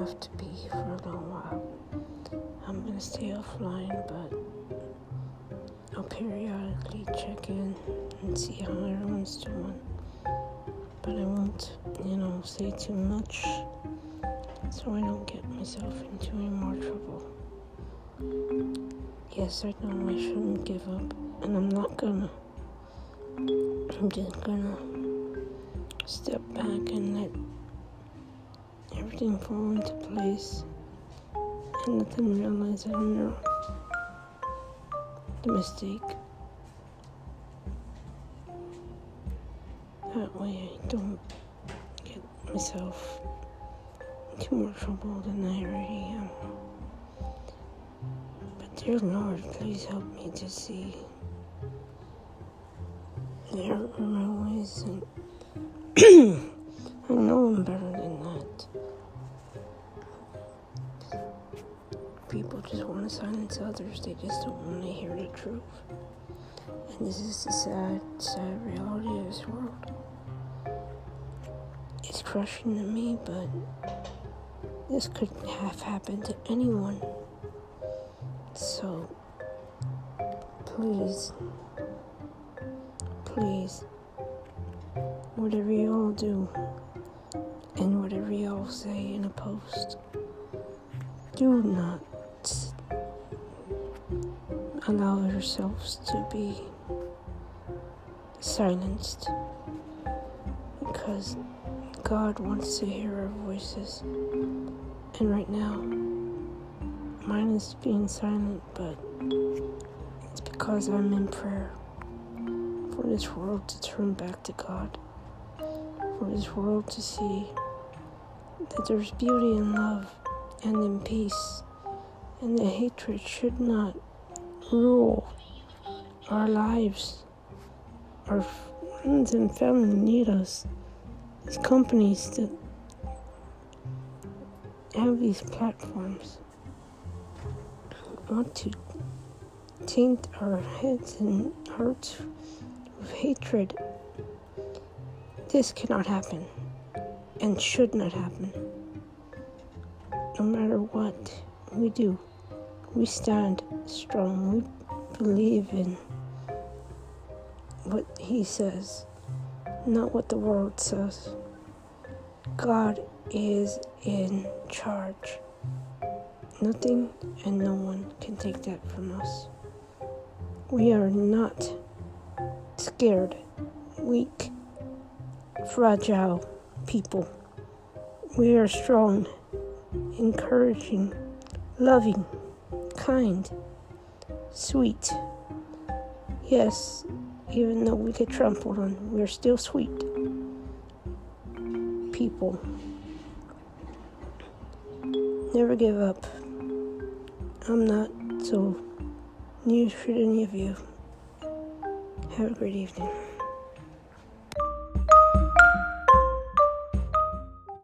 have to be here for a long while. I'm gonna stay offline, but I'll periodically check in and see how everyone's doing. But I won't, you know, say too much so I don't get myself into any more trouble. Yes, I know I shouldn't give up, and I'm not gonna. I'm just gonna step back and let everything fall into place and let them realize that I'm not the mistake. That way I don't get myself into more trouble than I already am. But dear Lord, please help me to see there are my ways and I know I'm better than that. People just want to silence others, they just don't want to hear the truth. And this is the sad, sad reality of this world. It's crushing to me, but this could have happened to anyone. So, please, please, whatever you all do and whatever you all say in a post, do not allow ourselves to be silenced because God wants to hear our voices. And right now, mine is being silent, but it's because I'm in prayer for this world to turn back to God, for this world to see that there's beauty in love and in peace, and that hatred should not rule our lives. Our friends and family need us. These companies that have these platforms want to taint our heads and hearts with hatred. This cannot happen and should not happen. No matter what we do, we stand strong. We believe in what He says, not what the world says. God is in charge. Nothing and no one can take that from us. We are not scared, weak, fragile people. We are strong, encouraging, loving, kind, sweet. Yes, even though we get trampled on, we're still sweet people. Never give up. I'm not, so neither should any of you. Have a great evening.